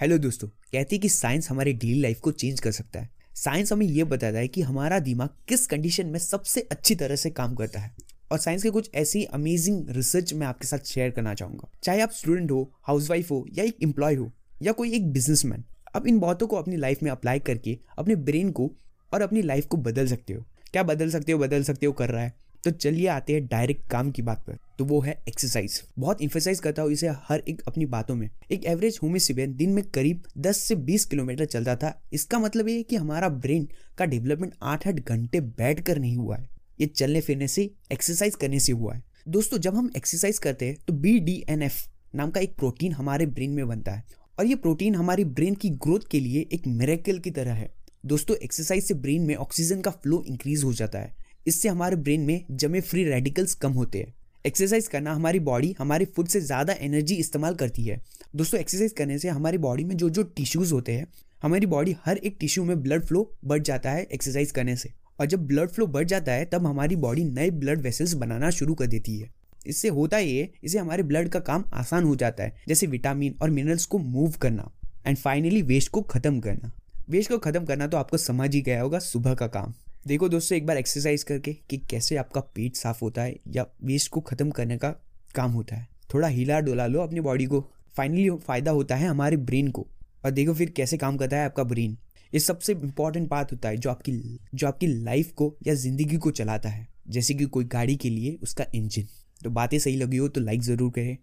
Hello दोस्तों, कहते हैं कि साइंस हमारी डेली लाइफ को चेंज कर सकता है। साइंस हमें यह बताता है कि हमारा दिमाग किस कंडीशन में सबसे अच्छी तरह से काम करता है। और साइंस के कुछ ऐसी अमेजिंग रिसर्च मैं आपके साथ शेयर करना चाहूँगा। चाहे आप स्टूडेंट हो हाउसवाइफ हो, या एक एम्प्लॉय हो, या कोई एक बिजनेसमैन आप इन बातों को अपनी लाइफ में अप्लाई करके अपने ब्रेन को और अपनी लाइफ को बदल सकते हो। क्या बदल सकते हो, बदल सकते हो, कर रहा है? तो चलिए आते हैं डायरेक्ट काम की बात पर। तो वो है एक्सरसाइज बहुत इम्फेसाइज करता हूँ इसे हर एक अपनी बातों में। एक एवरेज ह्यूमन सिवियन दिन में करीब 10 से 20 किलोमीटर चलता था। इसका मतलब ये कि हमारा ब्रेन का डेवलपमेंट आठ आठ घंटे बैठ कर नहीं हुआ है। ये चलने फिरने से एक्सरसाइज करने से हुआ है। दोस्तों, जब हम एक्सरसाइज करते हैं तो बी डी एन एफ़ नाम का एक प्रोटीन हमारे ब्रेन में बनता है। और ये प्रोटीन हमारी ब्रेन की ग्रोथ के लिए एक मेरेकल की तरह है। दोस्तों एक्सरसाइज से ब्रेन में ऑक्सीजन का फ्लो इंक्रीज हो जाता है। इससे हमारे ब्रेन में जमे फ्री रेडिकल्स कम होते हैं। एक्सरसाइज करना हमारी बॉडी हमारे फ़ूड से ज़्यादा एनर्जी इस्तेमाल करती है। दोस्तों एक्सरसाइज करने से हमारी बॉडी में जो जो टिश्यूज़ होते हैं, हमारी बॉडी हर एक टिश्यू में ब्लड फ्लो बढ़ जाता है एक्सरसाइज करने से। और जब ब्लड फ्लो बढ़ जाता है, तब हमारी बॉडी नए ब्लड वेसल्स बनाना शुरू कर देती है। इससे होता ये, इससे हमारे ब्लड का काम आसान हो जाता है, जैसे विटामिन और मिनरल्स को मूव करना। एंड फाइनली वेस्ट को ख़त्म करना। वेस्ट को ख़त्म करना तो आपको समझ ही गया होगा, सुबह का काम। देखो दोस्तों, एक बार एक्सरसाइज करके कि कैसे आपका पेट साफ़ होता है या वेस्ट को ख़त्म करने का काम होता है। थोड़ा हिला डोला लो अपनी बॉडी को। फाइनली फ़ायदा होता है हमारे ब्रेन को। और देखो फिर कैसे काम करता है आपका ब्रेन ये सबसे इंपॉर्टेंट बात होता है जो आपकी जो आपकी लाइफ को या ज़िंदगी को चलाता है। जैसे कि कोई गाड़ी के लिए उसका इंजन तो बातें सही लगी हो तो लाइक ज़रूर करें।